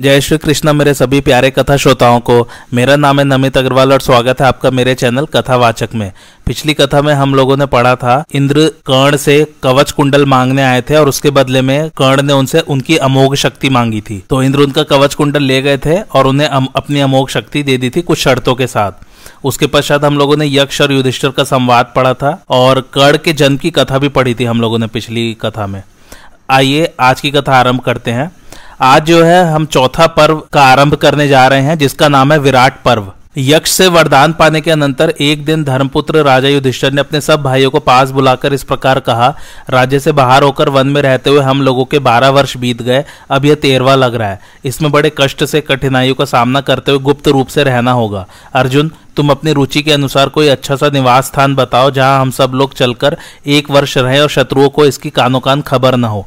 जय श्री कृष्ण, मेरे सभी प्यारे कथा श्रोताओं को। मेरा नाम है नमित अग्रवाल और स्वागत है आपका मेरे चैनल कथावाचक में। पिछली कथा में हम लोगों ने पढ़ा था, इंद्र कर्ण से कवच कुंडल मांगने आए थे और उसके बदले में कर्ण ने उनसे उनकी अमोघ शक्ति मांगी थी। तो इंद्र उनका कवच कुंडल ले गए थे और उन्हें अपनी अमोघ शक्ति दे दी थी कुछ शर्तों के साथ। उसके पश्चात हम लोगों ने यक्ष और युधिष्ठर का संवाद पढ़ा था और कर्ण के जन्म की कथा भी पढ़ी थी हम लोगों ने पिछली कथा में। आइए, आज की कथा आरंभ करते हैं। आज जो है हम चौथा पर्व का आरंभ करने जा रहे हैं, जिसका नाम है विराट पर्व। यक्ष से वरदान पाने के अनंतर एक दिन धर्मपुत्र राजा युधिष्ठर ने अपने सब भाइयों को पास बुलाकर इस प्रकार कहा, राज्य से बाहर होकर वन में रहते हुए हम लोगों के बारह वर्ष बीत गए, अब यह तेरवा लग रहा है। इसमें बड़े कष्ट से कठिनाइयों का सामना करते हुए गुप्त रूप से रहना होगा। अर्जुन, तुम अपनी रुचि के अनुसार कोई अच्छा सा निवास स्थान बताओ, जहाँ हम सब लोग चलकर एक वर्ष रहें और शत्रुओं को इसकी कानो कान खबर न हो।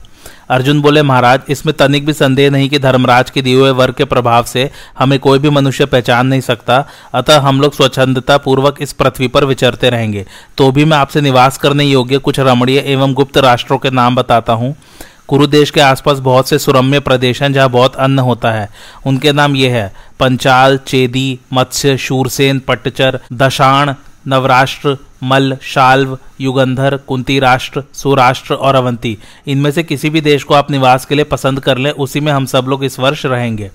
अर्जुन बोले, महाराज, इसमें तनिक भी संदेह नहीं कि धर्मराज के दिए हुए वर के प्रभाव से हमें कोई भी मनुष्य पहचान नहीं सकता। अतः हम लोग स्वच्छंदता पूर्वक इस पृथ्वी पर विचरते रहेंगे। तो भी मैं आपसे निवास करने योग्य कुछ रमणीय एवं गुप्त राष्ट्रों के नाम बताता हूँ। कुरुदेश के आसपास बहुत से सुरम्य प्रदेश हैं जहाँ बहुत अन्न होता है। उनके नाम ये है, पंचाल, चेदी, मत्स्य, शूरसेन पट्टचर दशाण नवराष्ट्र, मल, शाल्व, युगंधर, कुंती राष्ट्र, सुराष्ट्र और अवंती। इनमें से किसी भी देश को आप निवास के लिए पसंद कर लें, उसी में हम सब लोग इस वर्ष रहेंगे।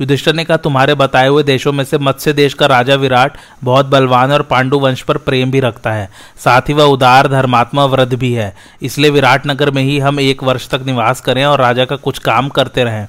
युधिष्ठर ने कहा, तुम्हारे बताए हुए देशों में से मत्स्य देश का राजा विराट बहुत बलवान और पांडु वंश पर प्रेम भी रखता है। साथ ही वह उदार, धर्मात्मा वृद्ध भी है। इसलिए विराट नगर में ही हम एक वर्ष तक निवास करें और राजा का कुछ काम करते रहें।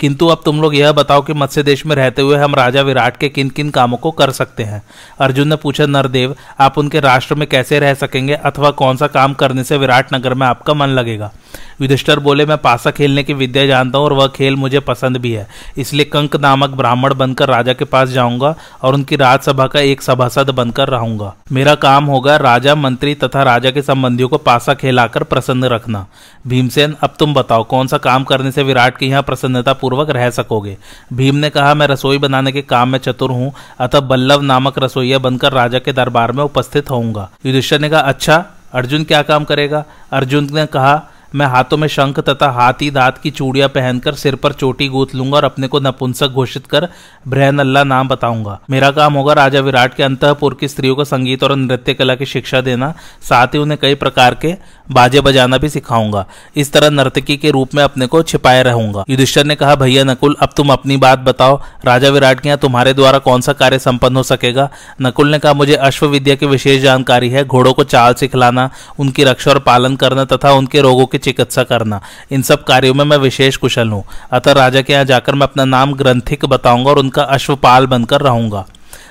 किंतु अब तुम लोग यह बताओ कि मत्स्य देश में रहते हुए हम राजा विराट के किन किन कामों को कर सकते हैं? अर्जुन ने पूछा, नरदेव, आप उनके राष्ट्र में कैसे रह सकेंगे अथवा कौन सा काम करने से विराट नगर में आपका मन लगेगा? युधिष्ठर बोले, मैं पासा खेलने की विद्या जानता हूँ और वह खेल मुझे पसंद भी है। इसलिए कंक नामक ब्राह्मण बनकर राजा के पास जाऊँगा और उनकी राजसभा का एक सभासद बनकर रहूँगा। मेरा काम होगा राजा, मंत्री तथा राजा के संबंधियों को पासा खेलाकर प्रसन्न रखना। भीमसेन, अब तुम बताओ कौन सा काम करने से विराट के यहाँ प्रसन्नता पूर्वक रह सकोगे। भीम ने कहा, मैं रसोई बनाने के काम में चतुर हूँ, अतः बल्लभ नामक रसोईया बनकर राजा के दरबार में उपस्थित होऊँगा। युधिष्ठर ने कहा अच्छा अर्जुन क्या काम करेगा? अर्जुन ने कहा मैं हाथों में शंख तथा हाथी दांत की चूड़ियाँ पहनकर सिर पर चोटी गूथ लूँगा और अपने को नपुंसक घोषित कर ब्रहन अल्लाह नाम बताऊँगा। मेरा काम होगा राजा विराट के अंतपुर की स्त्रियों को संगीत और नृत्य कला की शिक्षा देना, साथ ही उन्हें कई प्रकार के बाजे बजाना भी सिखाऊँगा। इस तरह नर्तकी के रूप में अपने को छिपाए रहूँगा। युधिष्ठर ने कहा, भैया नकुल, अब तुम अपनी बात बताओ। राजा विराट के यहाँ तुम्हारे द्वारा कौन सा कार्य संपन्न हो सकेगा? नकुल ने कहा, मुझे अश्व विद्या की विशेष जानकारी है। घोड़ों को चाल सिखलाना, उनकी रक्षा और पालन करना तथा उनके रोगों की चिकित्सा करना। इन सब कार्यों में मैं विशेष कुशल हूँ। अतः राजा के यहाँ जाकर मैं अपना नाम ग्रंथिक बताऊँगा और उनका अश्वपाल बनकर रहूँगा।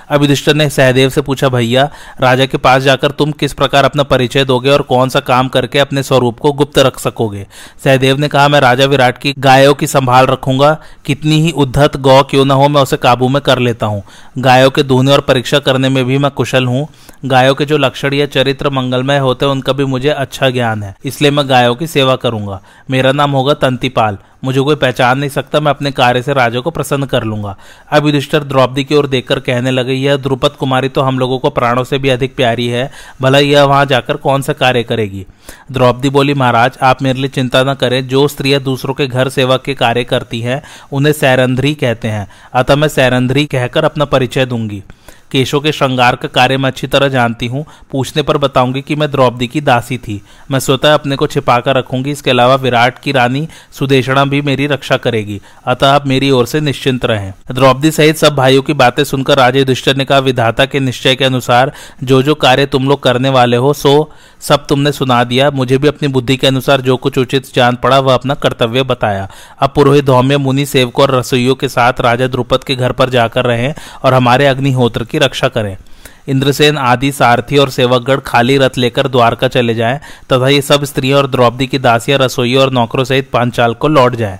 अब ने सहदेव से पूछा, भैया, राजा के पास जाकर तुम किस प्रकार अपना परिचय दोगे और कौन सा काम करके अपने स्वरूप को गुप्त रख सकोगे? सहदेव ने कहा, मैं राजा विराट की गायों की संभाल रखूँगा। कितनी ही उद्धत गौ क्यों न हो, मैं उसे काबू में कर लेता हूँ। गायों के दूने और परीक्षा करने में भी मैं कुशल हूँ। गायों के जो लक्षण या चरित्र मंगलमय होते हैं, उनका भी मुझे अच्छा ज्ञान है, इसलिए मैं गायों की सेवा करूँगा। मेरा नाम होगा तंतिपाल। मुझे कोई पहचान नहीं सकता, मैं अपने कार्य से राजा को प्रसन्न कर लूँगा। अब युधिष्ठर द्रौपदी की ओर देखकर कहने लगे, यह द्रुपद कुमारी तो हम लोगों को प्राणों से भी अधिक प्यारी है, भला यह वहाँ जाकर कौन सा कार्य करेगी? द्रौपदी बोली, महाराज, आप मेरे लिए चिंता न करें, जो स्त्रियाँ दूसरों के घर सेवा के कार्य करती हैं, उन्हें सैरंध्री कहते हैं। अतः मैं सैरंध्री कहकर अपना परिचय दूँगी। केशों के श्रृंगार का कार्य मैं अच्छी तरह जानती हूँ। पूछने पर बताऊँगी कि मैं द्रौपदी की दासी थी। मैं स्वतः अपने को छिपाकर रखूँगी। इसके अलावा विराट की रानी सुदेशणा भी मेरी रक्षा करेगी। अतः आप मेरी ओर से निश्चिंत रहें। द्रौपदी सहित सब भाइयों की बातें सुनकर राजे युधिष्ठर ने कहा विधाता के निश्चय के अनुसार जो जो कार्य तुम लोग करने वाले हो, सो सब तुमने सुना दिया। मुझे भी अपनी बुद्धि के अनुसार जो कुछ उचित जान पड़ा, वह अपना कर्तव्य बताया। अब पुरोहित धौम्य मुनि सेवकों और रसोइयों के साथ राजा द्रुपद के घर पर जाकर रहे और हमारे अग्निहोत्र की रक्षा करें। इंद्रसेन, आदि, सारथी और सेवकगढ़ खाली रथ लेकर द्वारका चले जाएँ, तथा ये सब स्त्रियों और द्रौपदी की दासियाँ, रसोई और नौकरों सहित पांचाल को लौट जाएँ।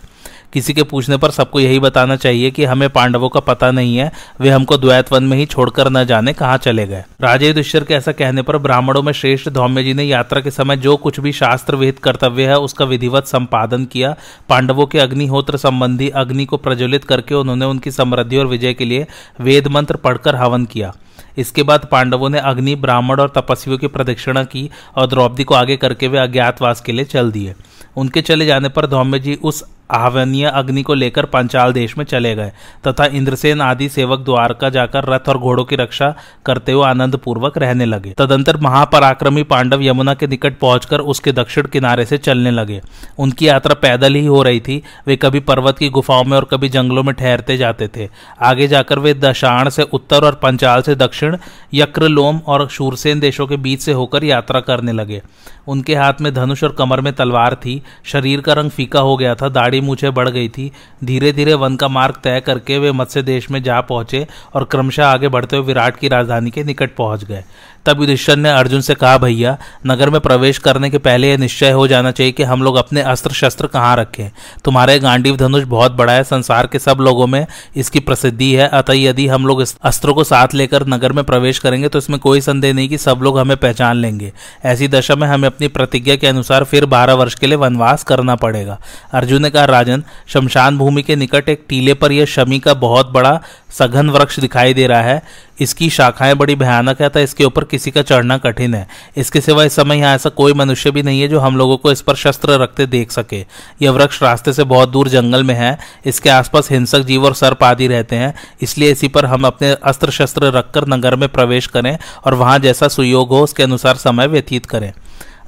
किसी के पूछने पर सबको यही बताना चाहिए कि हमें पांडवों का पता नहीं है, वे हमको द्वैत वन में ही छोड़कर न जाने कहाँ चले गए। राजे युधिष्ठिर के ऐसा कहने पर ब्राह्मणों में श्रेष्ठ धौम्य जी ने यात्रा के समय जो कुछ भी शास्त्र विहित कर्तव्य है, उसका विधिवत संपादन किया। पांडवों के अग्निहोत्र संबंधी अग्नि को प्रज्वलित करके उन्होंने उनकी समृद्धि और विजय के लिए वेद मंत्र पढ़कर हवन किया। इसके बाद पांडवों ने अग्नि, ब्राह्मण और तपस्वियों की प्रदक्षिणा की और द्रौपदी को आगे करके वे अज्ञातवास के लिए चल दिए। उनके चले जाने पर धौम्य जी उस आहवनीय अग्नि को लेकर पंचाल देश में चले गए, तथा इंद्रसेन आदि सेवक द्वारका जाकर रथ और घोड़ों की रक्षा करते हुए आनंद पूर्वक रहने लगे। तदंतर महापराक्रमी पांडव यमुना के निकट पहुंचकर उसके दक्षिण किनारे से चलने लगे। उनकी यात्रा पैदल ही हो रही थी, वे कभी पर्वत की गुफाओं में और कभी जंगलों में ठहरते जाते थे। आगे जाकर वे दशाण से उत्तर और पंचाल से दक्षिण यक्रलोम और शूरसेन देशों के बीच से होकर यात्रा करने लगे। उनके हाथ में धनुष और कमर में तलवार थी, शरीर का रंग फीका हो गया था, दाढ़ी मूछे बढ़ गई थी। धीरे धीरे वन का मार्ग तय करके वे मत्स्य देश में जा पहुँचे और क्रमशः आगे बढ़ते हुए विराट की राजधानी के निकट पहुँच गए। तब युधिष्ठर ने अर्जुन से कहा, भैया, नगर में प्रवेश करने के पहले यह निश्चय हो जाना चाहिए कि हम लोग अपने अस्त्र शस्त्र कहाँ रखें। तुम्हारे गांडीव धनुष बहुत बड़ा है, संसार के सब लोगों में इसकी प्रसिद्धि है। अतः यदि हम लोग अस्त्रों को साथ लेकर नगर में प्रवेश करेंगे तो इसमें कोई संदेह नहीं कि सब लोग हमें पहचान लेंगे। ऐसी दशा में हमें अपनी प्रतिज्ञा के अनुसार फिर बारह वर्ष के लिए वनवास करना पड़ेगा। अर्जुन ने कहा, राजन, शमशान भूमि के निकट एक टीले पर यह शमी का बहुत बड़ा सघन वृक्ष दिखाई दे रहा है। इसकी शाखाएँ बड़ी भयानक है तो इसके ऊपर किसी का चढ़ना कठिन है। इसके सिवा इस समय यहाँ ऐसा कोई मनुष्य भी नहीं है जो हम लोगों को इस पर शस्त्र रखते देख सके। यह वृक्ष रास्ते से बहुत दूर जंगल में है। इसके आसपास हिंसक जीव और सर्प आदि रहते हैं। इसलिए इसी पर हम अपने अस्त्र शस्त्र रखकर नगर में प्रवेश करें और वहाँ जैसा सुयोग हो, उसके अनुसार समय व्यतीत करें।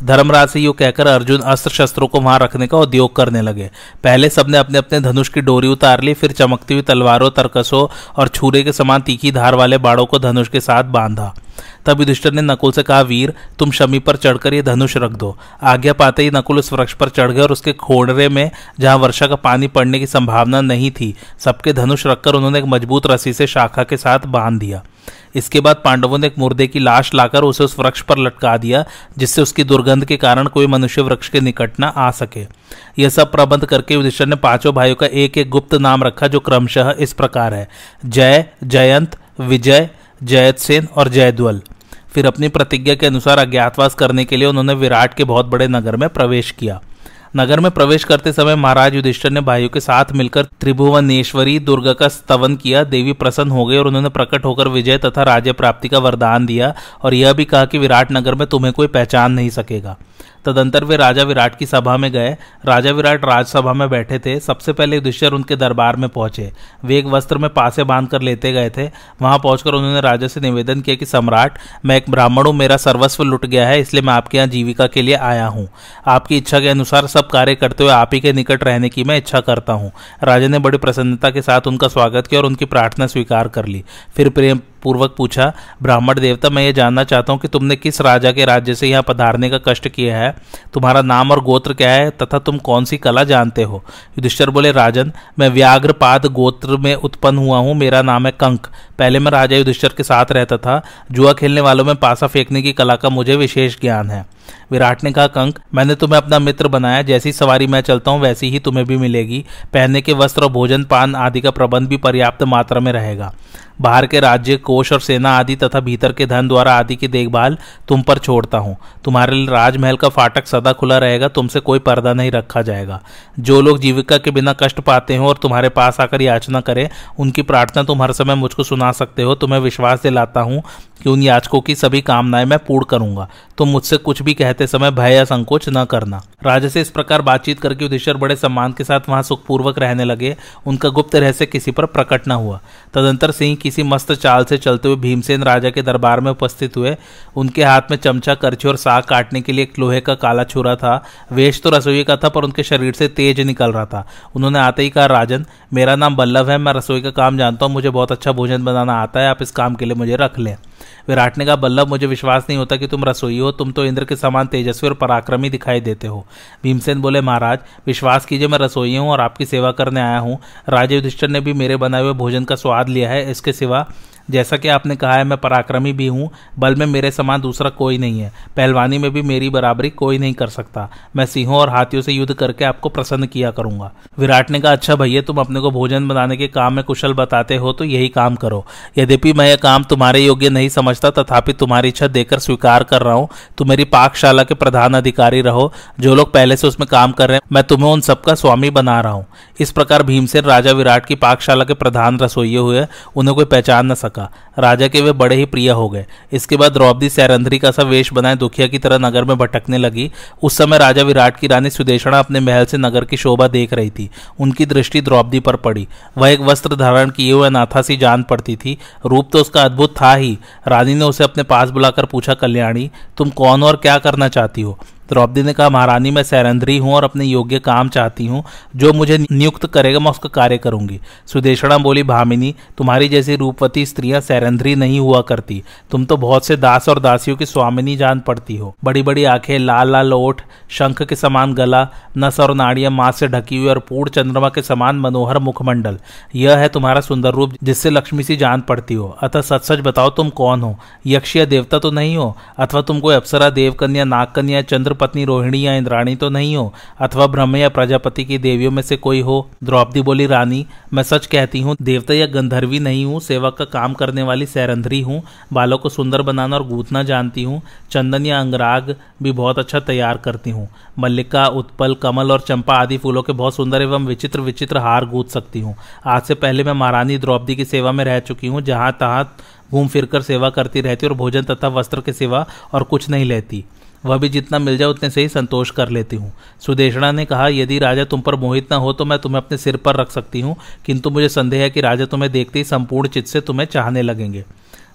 धर्मराज से यू कहकर अर्जुन अस्त्र शस्त्रों को वहाँ रखने का उद्योग करने लगे। पहले सबने अपने अपने धनुष की डोरी उतार ली, फिर चमकती हुई तलवारों, तरकसों और छूरे के समान तीखी धार वाले बाड़ों को धनुष के साथ बांधा। तब युधिष्ठर ने नकुल से कहा, वीर, तुम शमी पर चढ़कर ये धनुष रख दो। आज्ञा पाते ही नकुल उस वृक्ष पर चढ़ गए और उसके खोड़रे में, जहाँ वर्षा का पानी पड़ने की संभावना नहीं थी, सबके धनुष रखकर उन्होंने एक मज़बूत रस्सी से शाखा के साथ बाँध दिया। इसके बाद पांडवों ने एक मुर्दे की लाश लाकर उसे उस वृक्ष पर लटका दिया, जिससे उसकी दुर्गंध के कारण कोई मनुष्य वृक्ष के निकट न आ सके। यह सब प्रबंध करके युधिष्ठर ने पाँचों भाइयों का एक एक गुप्त नाम रखा, जो क्रमशः इस प्रकार है। जय, जयंत, विजय, जयतसेन और जयद्वल। फिर अपनी प्रतिज्ञा के अनुसार अज्ञातवास करने के लिए उन्होंने विराट के बहुत बड़े नगर में प्रवेश किया। नगर में प्रवेश करते समय महाराज युधिष्ठर ने भाइयों के साथ मिलकर त्रिभुवनेश्वरी दुर्गा का स्तवन किया। देवी प्रसन्न हो गई और उन्होंने प्रकट होकर विजय तथा राज्य प्राप्ति का वरदान दिया और यह भी कहा कि विराट नगर में तुम्हें कोई पहचान नहीं सकेगा। तदंतर वे राजा विराट की सभा में गए। राजा विराट राजसभा में बैठे थे। सबसे पहले युधिष्ठर उनके दरबार में पहुँचे। वे एक वस्त्र में पासे बाँध कर लेते गए थे। वहाँ पहुंचकर उन्होंने राजा से निवेदन किया कि, सम्राट, मैं एक ब्राह्मण हूँ, मेरा सर्वस्व लुट गया है, इसलिए मैं आपके यहाँ जीविका के लिए आया हूँ। आपकी इच्छा के अनुसार सब कार्य करते हुए आप ही के निकट रहने की मैं इच्छा करता हूँ। राजा ने बड़ी प्रसन्नता के साथ उनका स्वागत किया और उनकी प्रार्थना स्वीकार कर ली। फिर प्रेम पूर्वक पूछा, ब्राह्मण देवता, मैं ये जानना चाहता हूँ कि तुमने किस राजा के राज्य से यहाँ पधारने का कष्ट किया है? तुम्हारा नाम और गोत्र क्या है तथा तुम कौन सी कला जानते हो? युधिष्ठर बोले, राजन, मैं व्याघ्रपाद गोत्र में उत्पन्न हुआ हूँ, मेरा नाम है कंक। पहले मैं राजा युधिष्ठर के साथ रहता था। जुआ खेलने वालों में पासा फेंकने की कला का मुझे विशेष ज्ञान है। विराट ने कहा, कंक, मैंने तुम्हें अपना मित्र बनाया, जैसी सवारी मैं चलता हूँ, वैसी ही तुम्हें भी मिलेगी। पहनने के वस्त्र और भोजन, पान आदि का प्रबंध भी पर्याप्त मात्रा में रहेगा। बाहर के राज्य, कोष और सेना आदि तथा भीतर के धन द्वारा आदि की देखभाल तुम पर छोड़ता हूँ। तुम्हारे लिए राजमहल का फाटक सदा खुला रहेगा, तुमसे कोई पर्दा नहीं रखा जाएगा। जो लोग जीविका के बिना कष्ट पाते हो और तुम्हारे पास आकर याचना करें, उनकी प्रार्थना तुम हर समय मुझको सुना सकते हो। तुम्हें विश्वास दिलाता हूँ कि उन याचकों की सभी कामनाएँ मैं पूर्ण करूँगा। तुम मुझसे कुछ भी कहते समय भय या संकोच न करना। राजा से इस प्रकार बातचीत करके युधिष्ठर बड़े सम्मान के साथ वहाँ सुखपूर्वक रहने लगे। उनका गुप्त रहस्य किसी पर प्रकट न हुआ। तदंतर सिंह किसी मस्त चाल से चलते हुए भीमसेन राजा के दरबार में उपस्थित हुए। उनके हाथ में चमचा, करछी और साग काटने के लिए एक लोहे का काला छुरा था। वेश तो रसोई का था, पर उनके शरीर से तेज निकल रहा था। उन्होंने आते ही कहा, राजन, मेरा नाम बल्लभ है, मैं रसोई का काम जानता हूँ, मुझे बहुत अच्छा भोजन बनाना आता है, आप इस काम के लिए मुझे रख लें। विराट ने कहा, बल्लभ, मुझे विश्वास नहीं होता कि तुम रसोई हो। तुम तो इंद्र के समान तेजस्वी और पराक्रमी दिखाई देते हो। भीमसेन बोले, महाराज, विश्वास कीजिए, मैं रसोई हूँ और आपकी सेवा करने आया हूँ। राजे ने भी मेरे बनाए हुए भोजन का स्वाद लिया है। इसके सिवा जैसा कि आपने कहा है, मैं पराक्रमी भी हूँ, बल में मेरे समान दूसरा कोई नहीं है। पहलवानी में भी मेरी बराबरी कोई नहीं कर सकता। मैं सिंहों और हाथियों से युद्ध करके आपको प्रसन्न किया करूँगा। विराट ने कहा अच्छा भैया, तुम अपने को भोजन बनाने के काम में कुशल बताते हो तो यही काम करो। यद्यपि मैं यह काम तुम्हारे योग्य नहीं समझता, तथापि तुम्हारी इच्छा देकर स्वीकार कर रहा हूँ। तुम मेरी पाकशाला के प्रधान अधिकारी रहो। जो लोग पहले से उसमें काम कर रहे हैं, मैं तुम्हें उन सबका स्वामी बना रहा हूँ। इस प्रकार भीमसेन राजा विराट की पाकशाला के प्रधान रसोइये हुए, उन्हें कोई पहचान न सकता सका राजा के वे बड़े ही प्रिय हो गए। इसके बाद द्रौपदी सैरंध्री का सा वेश बनाए दुखिया की तरह नगर में भटकने लगी। उस समय राजा विराट की रानी सुदेशणा अपने महल से नगर की शोभा देख रही थी। उनकी दृष्टि द्रौपदी पर पड़ी। वह एक वस्त्र धारण किए हुए नाथा सी जान पड़ती थी। रूप तो उसका अद्भुत था ही। रानी ने उसे अपने पास बुलाकर पूछा, कल्याणी, तुम कौन और क्या करना चाहती हो? द्रौपदी ने कहा, महारानी, मैं सैरंद्री हूँ और अपने योग्य काम चाहती हूँ। जो मुझे नियुक्त करेगा, मैं उसका कार्य करूँगी। सुदेशणा बोली, भामिनी, तुम्हारी जैसी रूपवती स्त्रियाँ सैरंद्री नहीं हुआ करती। तुम तो बहुत से दास और दासियों की स्वामिनी जान पड़ती हो। बड़ी बड़ी आँखें लाल लाल ओठ, शंख के समान गला, नस और नाड़ियाँ मांस से ढकी हुई और पूर्ण चंद्रमा के समान मनोहर मुखमंडल। यह है तुम्हारा सुंदर रूप जिससे लक्ष्मी सी जान पड़ती हो। अतः सच सच बताओ, तुम कौन हो? यक्ष या देवता तो नहीं हो? अथवा तुम कोई अप्सरा, देवकन्या, नागकन्या चंद्र पत्नी रोहिणी या इंद्राणी तो नहीं हो, अथवा ब्रह्म या प्रजापति की देवियों में से कोई हो। द्रौपदी बोली, रानी, मैं सच कहती हूँ, देवता या गंधर्वी नहीं हूँ, सेवक का काम करने वाली सैरंधरी हूँ, बालों को सुंदर बनाना और गूंथना जानती हूँ, चंदन या अंगराग भी बहुत अच्छा तैयार करती हूँ। मल्लिका, उत्पल, कमल और चंपा आदि फूलों के बहुत सुंदर एवं विचित्र विचित्र हार गूंथ सकती हूँ। आज से पहले मैं महारानी द्रौपदी की सेवा में रह चुकी हूँ, जहाँ तहाँ घूम फिरकर सेवा करती रहती और भोजन तथा वस्त्र के सेवा और कुछ नहीं लेती। वह भी जितना मिल जाए उतने से ही संतोष कर लेती हूँ। सुदेशणा ने कहा, यदि राजा तुम पर मोहित न हो तो मैं तुम्हें अपने सिर पर रख सकती हूँ, किंतु मुझे संदेह है कि राजा तुम्हें देखते ही संपूर्ण चित्त से तुम्हें चाहने लगेंगे।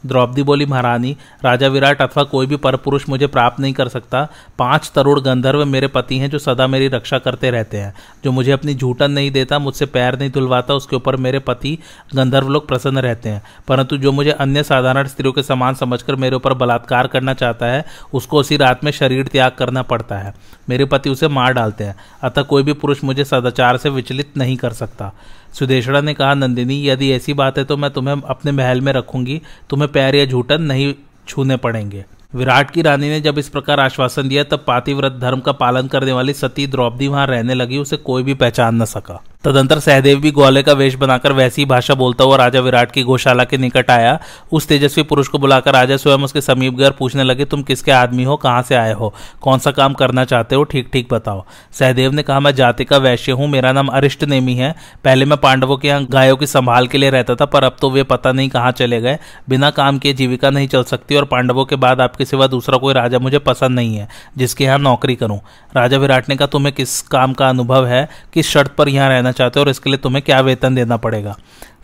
द्रौपदी बोली, महारानी, राजा विराट अथवा कोई भी परपुरुष मुझे प्राप्त नहीं कर सकता। पाँच तरुण गंधर्व मेरे पति हैं जो सदा मेरी रक्षा करते रहते हैं। जो मुझे अपनी झूठन नहीं देता, मुझसे पैर नहीं धुलवाता, उसके ऊपर मेरे पति गंधर्व लोग प्रसन्न रहते हैं। परंतु जो मुझे अन्य साधारण स्त्रियों के समान समझकर मेरे ऊपर बलात्कार करना चाहता है, उसको उसी रात में शरीर त्याग करना पड़ता है। मेरे पति उसे मार डालते हैं, अतः कोई भी पुरुष मुझे सदाचार से विचलित नहीं कर सकता। सुदेशड़ा ने कहा, नंदिनी, यदि ऐसी बात है तो मैं तुम्हें अपने महल में रखूँगी। तुम्हें पैर या झूठन नहीं छूने पड़ेंगे। विराट की रानी ने जब इस प्रकार आश्वासन दिया, तब पातिव्रत धर्म का पालन करने वाली सती द्रौपदी वहाँ रहने लगी, उसे कोई भी पहचान न सका। तदंतर सहदेव भी ग्वाले का वेश बनाकर वैसी भाषा बोलता हुआ राजा विराट की गौशाला के निकट आया। उस तेजस्वी पुरुष को बुलाकर राजा स्वयं उसके समीप गए पूछने लगे, तुम किसके आदमी हो? कहाँ से आए हो? कौन सा काम करना चाहते हो? ठीक ठीक बताओ। सहदेव ने कहा, मैं जाति का वैश्य हूँ, मेरा नाम अरिष्ट नेमी है। पहले मैं पांडवों के यहाँ गायों की संभाल के लिए रहता था, पर अब तो वे पता नहीं कहाँ चले गए। बिना काम किए जीविका नहीं चल सकती और पांडवों के बाद आपके सिवा दूसरा कोई राजा मुझे पसंद नहीं है, जिसके यहाँ नौकरी करूँ। राजा विराट ने कहा, तुम्हें किस काम का अनुभव है? किस शर्त पर यहाँ रहना चाहते हो और इसके लिए तुम्हें क्या वेतन देना पड़ेगा?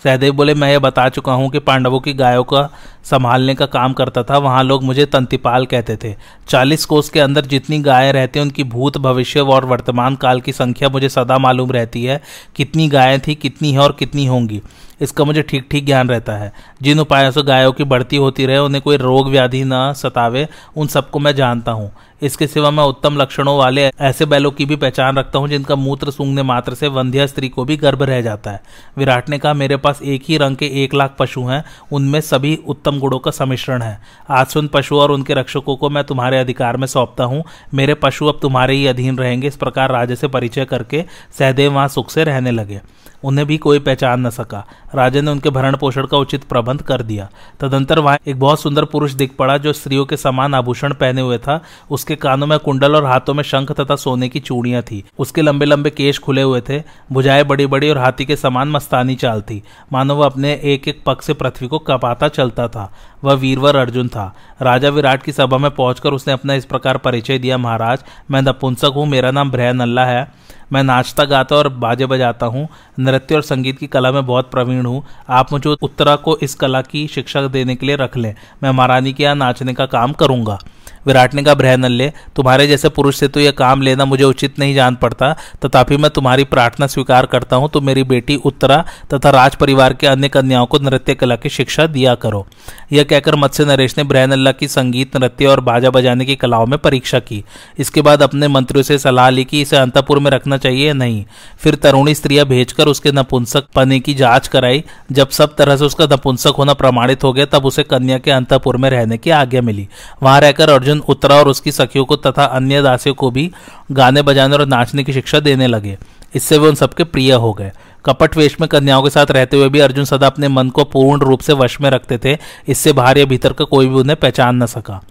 सहदेव बोले, मैं ये बता चुका हूँ कि पांडवों की गायों का संभालने का काम करता था। वहाँ लोग मुझे तंतिपाल कहते थे। चालीस कोस के अंदर जितनी गायें रहती हैं, उनकी भूत भविष्य और वर्तमान काल की संख्या मुझे सदा मालूम रहती है, कितनी गायें थी, कितनी है और कितनी होंगी। इसका मुझे ठीक ठीक ज्ञान रहता है। जिन उपायों से गायों की बढ़ती होती रहे, उन्हें कोई रोग व्याधि न सतावे, उन सबको मैं जानता हूँ। इसके सिवा मैं उत्तम लक्षणों वाले ऐसे बैलों की भी पहचान रखता हूँ, जिनका मूत्र सूंघने मात्र से वंध्या स्त्री को भी गर्भ रह जाता है। विराट ने कहा, मेरे पास एक ही रंग के एक लाख पशु हैं, उनमें सभी उत्तम गुणों का सम्मिश्रण है। आज सुन पशु और उनके रक्षकों को मैं तुम्हारे अधिकार में सौंपता हूँ। मेरे पशु अब तुम्हारे ही अधीन रहेंगे। इस प्रकार राजा से परिचय करके सहदेव वहाँ सुख से रहने लगे। उन्हें भी कोई पहचान न सका। राजा ने उनके भरण पोषण का उचित प्रबंध कर दिया। तदंतर वहाँ एक बहुत सुंदर पुरुष दिख पड़ा जो स्त्रियों के समान आभूषण पहने हुए था। उसके कानों में कुंडल और हाथों में शंख तथा सोने की चूड़ियाँ थी। उसके लंबे लंबे केश खुले हुए थे। भुजाएँ बड़ी बड़ी और हाथी के समान मस्तानी चाल थी। मानो वह अपने एक एक पग से पृथ्वी को कपाता चलता था। वह वीरवर अर्जुन था। राजा विराट की सभा में पहुंचकर उसने अपना इस प्रकार परिचय दिया, महाराज, मैं नपुंसक हूँ, मेरा नाम भ्रह नल्ला है। मैं नाचता गाता और बाजे बजाता हूँ। नृत्य और संगीत की कला में बहुत प्रवीण हूँ। आप मुझे उत्तरा को इस कला की शिक्षा देने के लिए रख लें। मैं महारानी के यहाँ नाचने का काम करूँगा। विराट ने कहा ब्रहनल्ले तुम्हारे जैसे पुरुष से तो यह काम लेना मुझे उचित नहीं जान पड़ता। तथापि मैं तुम्हारी प्रार्थना स्वीकार करता हूँ। तो मेरी बेटी उत्तरा तथा राज परिवार के अन्य कन्याओं को नृत्य कला की शिक्षा दिया करो। यह कहकर मत्स्य नरेश ने ब्रहनल्ला की संगीत, नृत्य और बाजा बजाने की कलाओं में परीक्षा की। इसके बाद अपने मंत्रियों से सलाह ली कि इसे अंतपुर में रखना चाहिए या नहीं। फिर तरुणी स्त्रियाँ भेजकर उसके नपुंसक पने की जाँच कराई। जब सब तरह से उसका नपुंसक होना प्रमाणित हो गया, तब उसे कन्या के अंतपुर में रहने की आज्ञा मिली। वहाँ रहकर अर्जुन अर्जुन उत्तरा और उसकी सखियों को तथा अन्य दासियों को भी गाने बजाने और नाचने की शिक्षा देने लगे। इससे वे उन सबके प्रिय हो गए। कपट वेश में कन्याओं के साथ रहते हुए भी अर्जुन सदा अपने मन को पूर्ण रूप से वश में रखते थे। इससे बाहर या भीतर का कोई भी उन्हें पहचान न सका।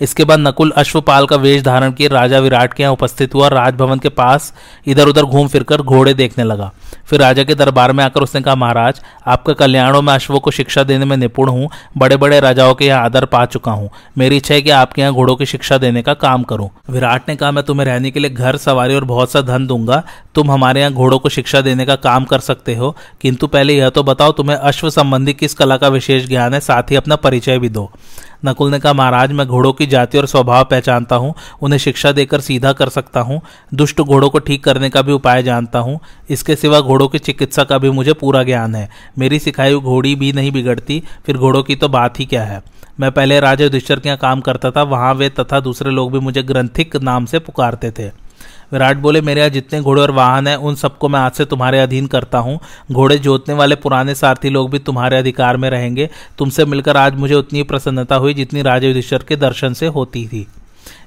इसके बाद नकुल अश्वपाल का वेश धारण किए राजा विराट के यहाँ उपस्थित हुआ राजभवन के पास इधर उधर घूम फिरकर घोड़े देखने लगा। फिर राजा के दरबार में आकर उसने कहा, महाराज, आपका कल्याणों में अश्वों को शिक्षा देने में निपुण हूँ। बड़े बड़े राजाओं के यहाँ आदर पा चुका हूँ। मेरी इच्छा है कि आपके यहाँ घोड़ों की शिक्षा देने का काम करूँ विराट ने कहा, मैं तुम्हें रहने के लिए घर, सवारी और बहुत सा धन दूँगा। तुम हमारे यहाँ घोड़ों को शिक्षा देने का काम कर सकते हो। किंतु पहले यह तो बताओ, तुम्हें अश्व संबंधी किस कला का विशेष ज्ञान है? साथ ही अपना परिचय भी दो। नकुल ने कहा, महाराज, मैं घोड़ों की जाति और स्वभाव पहचानता हूँ, उन्हें शिक्षा देकर सीधा कर सकता हूँ, दुष्ट घोड़ों को ठीक करने का भी उपाय जानता हूँ, इसके सिवा घोड़ों की चिकित्सा का भी मुझे पूरा ज्ञान है, मेरी सिखाई हुई घोड़ी भी नहीं बिगड़ती, फिर घोड़ों की तो बात ही क्या है? मैं पहले राजा युधिष्ठर के यहाँ काम करता था, वहाँ वे तथा दूसरे लोग भी मुझे ग्रंथिक नाम से पुकारते थे। विराट बोले, मेरे यहाँ जितने घोड़े और वाहन है, उन सबको मैं आज से तुम्हारे अधीन करता हूँ। घोड़े जोतने वाले पुराने सारथी लोग भी तुम्हारे अधिकार में रहेंगे। तुमसे मिलकर आज मुझे उतनी प्रसन्नता हुई जितनी राजे के दर्शन से होती थी।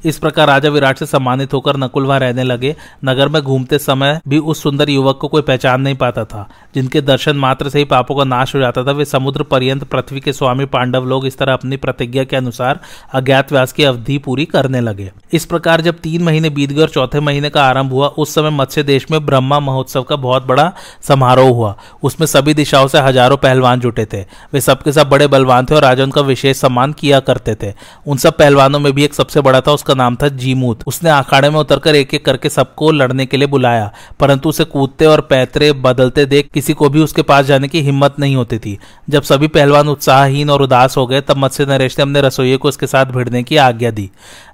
इस प्रकार राजा विराट से सम्मानित होकर नकुल वहाँ रहने लगे। नगर में घूमते समय भी उस सुंदर युवक को कोई पहचान नहीं पाता था। जिनके दर्शन मात्र से ही पापों का नाश हो जाता था, वे समुद्र पर्यंत पृथ्वी के स्वामी पांडव लोग इस तरह अपनी प्रतिज्ञा के अनुसार अज्ञातवास की अवधि पूरी करने लगे। इस प्रकार जब तीन महीने बीत गए और चौथे महीने का आरंभ हुआ, उस समय मत्स्य देश में ब्रह्मा महोत्सव का बहुत बड़ा समारोह हुआ। उसमें सभी दिशाओं से हज़ारों पहलवान जुटे थे। वे सबके सब बड़े बलवान थे और राजा उनका विशेष सम्मान किया करते थे। उन सब पहलवानों में भी एक सबसे बड़ा था उसका नाम था जीमूत। उसने अखाड़े में उतरकर एक एक करके सबको लड़ने के लिए बुलाया, परंतु उसे कूदते और पैतरे बदलते देख किसी को भी उसके पास जाने की हिम्मत नहीं होती थी। जब सभी पहलवान उत्साहहीन और उदास हो गए, तब मत्स्य नरेश ने अपने रसोई को उसके साथ भिड़ने की आज्ञा दी।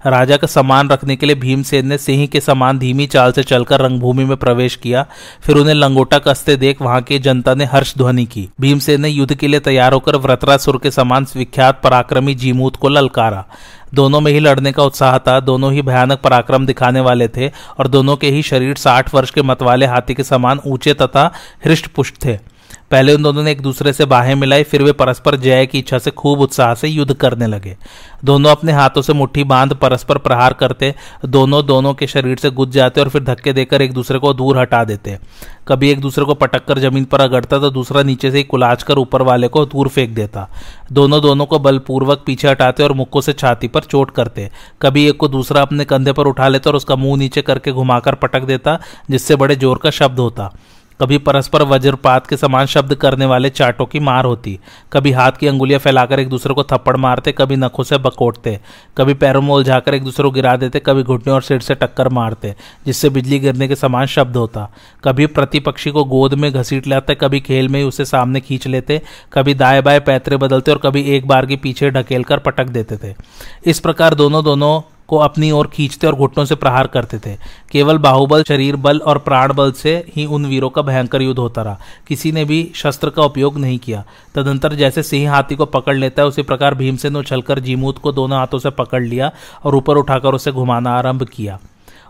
राजा का सम्मान रखने के लिए भीमसेन ने सिंह के समान धीमी चाल से चलकर रंगभूमि में प्रवेश किया, फिर उन्हें लंगोटा कसते देख वहाँ की जनता ने हर्ष ध्वनि की। भीमसेन ने युद्ध के लिए तैयार होकर व्रतरासुर के समान विख्यात पराक्रमी जीमूत को ललकारा। दोनों में ही लड़ने का उत्साह था, दोनों ही भयानक पराक्रम दिखाने वाले थे और दोनों के ही शरीर साठ वर्ष के मतवाले हाथी के समान ऊँचे तथा हृष्ट पुष्ट थे। पहले उन दोनों ने एक दूसरे से बाहें मिलाई, फिर वे परस्पर जय की इच्छा से खूब उत्साह से युद्ध करने लगे। दोनों अपने हाथों से मुट्ठी बाँध परस्पर प्रहार करते, दोनों दोनों के शरीर से गुज जाते और फिर धक्के देकर एक दूसरे को दूर हटा देते। कभी एक दूसरे को पटक कर ज़मीन पर अगड़ता तो दूसरा नीचे से ही कुलाच कर ऊपर वाले को दूर फेंक देता। दोनों दोनों को बलपूर्वक पीछे हटाते और मुक्कों से छाती पर चोट करते। कभी एक को दूसरा अपने कंधे पर उठा लेता और उसका मुँह नीचे करके घुमाकर पटक देता, जिससे बड़े ज़ोर का शब्द होता। कभी परस्पर वज्रपात के समान शब्द करने वाले चाटों की मार होती। कभी हाथ की अंगुलियाँ फैलाकर एक दूसरे को थप्पड़ मारते, कभी नखों से बकोटते। कभी पैरों में उलझाकर एक दूसरे को गिरा देते, कभी घुटने और सिर से टक्कर मारते, जिससे बिजली गिरने के समान शब्द होता। कभी प्रतिपक्षी को गोद में घसीट लाते, कभी खेल में ही उसे सामने खींच लेते, कभी दाएँ बाएँ पैतरे बदलते और कभी एक बार के पीछे ढकेल कर पटक देते थे। इस प्रकार दोनों दोनों को अपनी ओर खींचते और घुटनों से प्रहार करते थे। केवल बाहुबल, शरीर बल और प्राण बल से ही उन वीरों का भयंकर युद्ध होता रहा। किसी ने भी शस्त्र का उपयोग नहीं किया। तदंतर जैसे सिंह हाथी को पकड़ लेता है, उसी प्रकार भीमसेन उछलकर जीमूत को दोनों हाथों से पकड़ लिया और ऊपर उठाकर उसे घुमाना आरंभ किया।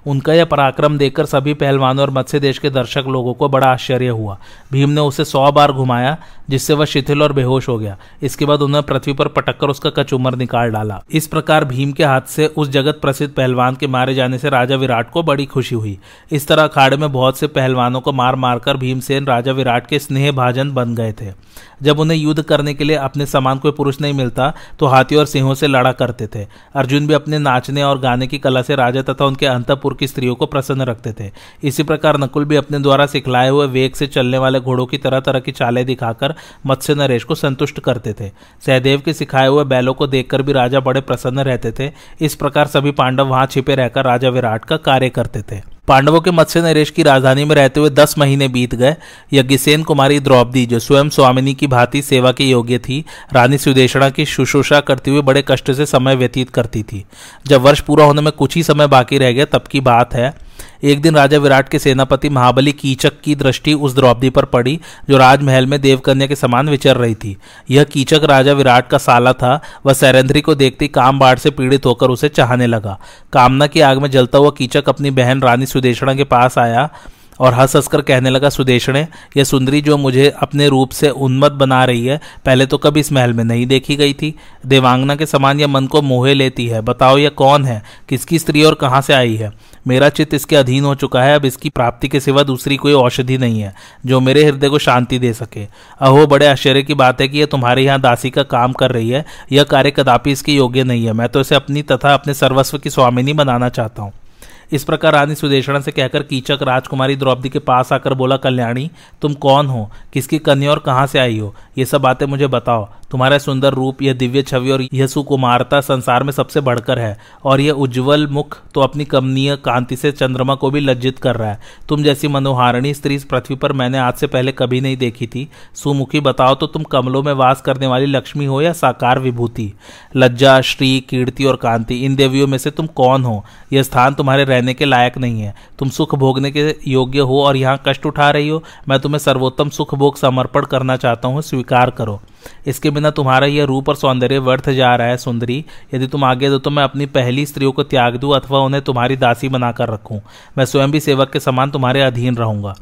उनका यह पराक्रम देखकर सभी पहलवानों और मत्स्य देश के दर्शक लोगों को बड़ा आश्चर्य हुआ। भीम ने उसे सौ बार घुमाया, जिससे वह शिथिल और बेहोश हो गया। इसके बाद उन्होंने पृथ्वी पर पटककर उसका कचुमर निकाल डाला। इस प्रकार भीम के हाथ से उस जगत प्रसिद्ध पहलवान के मारे जाने से राजा विराट को बड़ी खुशी हुई। इस तरह अखाड़े में बहुत से पहलवानों को मार मारकर भीमसेन राजा विराट के स्नेह भाजन बन गए थे। जब उन्हें युद्ध करने के लिए अपने समान कोई पुरुष नहीं मिलता तो हाथी और सिंहों से लड़ा करते थे। अर्जुन भी अपने नाचने और गाने की कला से राजा तथा उनके अंतपुर की स्त्रियों को प्रसन्न रखते थे। इसी प्रकार नकुल भी अपने द्वारा सिखलाए हुए वेग से चलने वाले घोड़ों की तरह तरह की चालें दिखाकर मत्स्य नरेश को संतुष्ट करते थे। सहदेव के सिखाए हुए बैलों को देखकर भी राजा बड़े प्रसन्न रहते थे। इस प्रकार सभी पांडव वहाँ छिपे रहकर राजा विराट का कार्य करते थे। पांडवों के मत्स्य नरेश की राजधानी में रहते हुए दस महीने बीत गए। यज्ञसेन कुमारी द्रौपदी, जो स्वयं स्वामिनी की भांति सेवा के योग्य थी, रानी सुदेशणा की शुश्रूषा करते हुए बड़े कष्ट से समय व्यतीत करती थी। जब वर्ष पूरा होने में कुछ ही समय बाकी रह गया, तब की बात है एक दिन राजा विराट के सेनापति महाबली कीचक की दृष्टि उस द्रौपदी पर पड़ी, जो राजमहल में देवकन्या के समान विचर रही थी। यह कीचक राजा विराट का साला था। वह सैरेंद्री को देखती काम बाढ़ से पीड़ित होकर उसे चाहने लगा। कामना की आग में जलता हुआ कीचक अपनी बहन रानी सुदेशणा के पास आया। और हंस हंसकर कहने लगा, सुदेशणे, यह सुंदरी जो मुझे अपने रूप से उन्मत बना रही है, पहले तो कभी इस महल में नहीं देखी गई थी। देवांगना के समान यह मन को मोहे लेती है। बताओ यह कौन है? किसकी स्त्री और कहाँ से आई है? मेरा चित्त इसके अधीन हो चुका है, अब इसकी प्राप्ति के सिवा दूसरी कोई औषधि नहीं है, जो मेरे हृदय को शांति दे सके। अहो, बड़े आश्चर्य की बात है कि यह तुम्हारे यहाँ दासी का काम कर रही है। यह कार्य कदापि इसके योग्य नहीं है। मैं तो इसे अपनी तथा अपने सर्वस्व की स्वामिनी बनाना चाहता हूँ। इस प्रकार रानी सुदेशणा से कहकर कीचक राजकुमारी द्रौपदी के पास आकर बोला, कल्याणी, तुम कौन हो? किसकी कन्या और कहाँ से आई हो? ये सब बातें मुझे बताओ। तुम्हारा सुंदर रूप यह दिव्य छवि और यह सुकुमारता संसार में सबसे बढ़कर है। और यह उज्जवल मुख तो अपनी कमनीय कांति से चंद्रमा को भी लज्जित कर रहा है। तुम जैसी मनोहारिणी स्त्री पृथ्वी पर मैंने आज से पहले कभी नहीं देखी थी। सुमुखी बताओ तो तुम कमलों में वास करने वाली लक्ष्मी हो या साकार विभूति? लज्जा, श्री, कीर्ति और कांति, इन देवियों में से तुम कौन हो? यह स्थान तुम्हारे रहने के लायक नहीं है। तुम सुख भोगने के योग्य हो और यहाँ कष्ट उठा रही हो, मैं तुम्हें सर्वोत्तम सुख भोग समर्पण करना चाहता हूँ, स्वीकार करो। इसके बिना तुम्हारा यह रूप और सौंदर्य व्यर्थ जा रहा है, सुंदरी। यदि तुम आगे दो तो मैं अपनी पहली स्त्रियों को त्याग दूँ अथवा उन्हें तुम्हारी दासी बनाकर रखूँ। मैं स्वयं भी सेवक के समान तुम्हारे अधीन रहूँगा।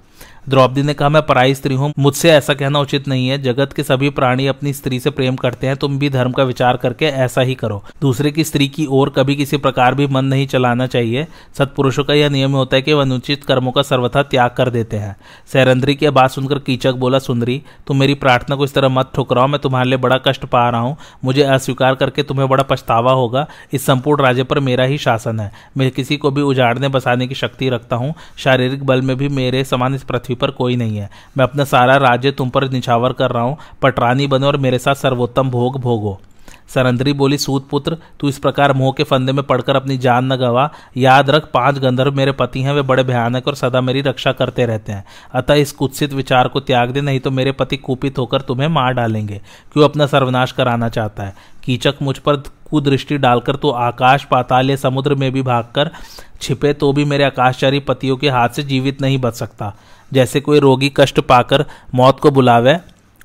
द्रौपदी ने कहा, मैं पराई स्त्री हूँ, मुझसे ऐसा कहना उचित नहीं है। जगत के सभी प्राणी अपनी स्त्री से प्रेम करते हैं, तुम भी धर्म का विचार करके ऐसा ही करो। दूसरे की स्त्री की ओर कभी किसी प्रकार भी मन नहीं चलाना चाहिए। सत्पुरुषों का यह नियम होता है कि वह अनुचित कर्मों का सर्वथा त्याग कर देते हैं। सैरंद्री की बात सुनकर कीचक बोला, सुंदरी, तुम मेरी प्रार्थना को इस तरह मत ठुकराओ। मैं तुम्हारे लिए बड़ा कष्ट पा रहा हूँ। मुझे अस्वीकार करके तुम्हें बड़ा पछतावा होगा। इस संपूर्ण राज्य पर मेरा ही शासन है। मैं किसी को भी उजाड़ने बसाने की शक्ति रखता हूँ। शारीरिक बल में भी मेरे समान इस पृथ्वी पर कोई नहीं है। मैं अपना सारा राज्य तुम पर निछावर कर रहा हूँ। पटरानी बनो और मेरे साथ सर्वोत्तम भोग भोगो। सरंदरी बोली, सूत पुत्र, तू इस प्रकार मोह के फंदे में पड़कर अपनी जान न गवा। याद रख, पाँच गंधर्व मेरे पति हैं, वे बड़े भयानक और सदा मेरी रक्षा करते रहते हैं। अतः इस कुत्सित विचार को त्याग दे, नहीं तो मेरे पति कुपित होकर तुम्हें मार डालेंगे। क्यों अपना सर्वनाश कराना चाहता है? कीचक मुझ पर कुदृष्टि डालकर तो आकाश पाताल या समुद्र में भी भागकर छिपे तो भी मेरे आकाशचारी पतियों के हाथ से जीवित नहीं बच सकता। जैसे कोई रोगी कष्ट पाकर मौत को बुलावे,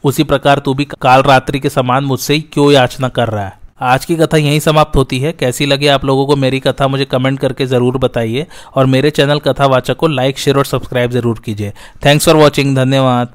उसी प्रकार तू भी काल रात्रि के समान मुझसे क्यों याचना कर रहा है? आज की कथा यहीं समाप्त होती है। कैसी लगी आप लोगों को मेरी कथा, मुझे कमेंट करके ज़रूर बताइए। और मेरे चैनल कथावाचक को लाइक, शेयर और सब्सक्राइब ज़रूर कीजिए। थैंक्स फॉर वॉचिंग धन्यवाद।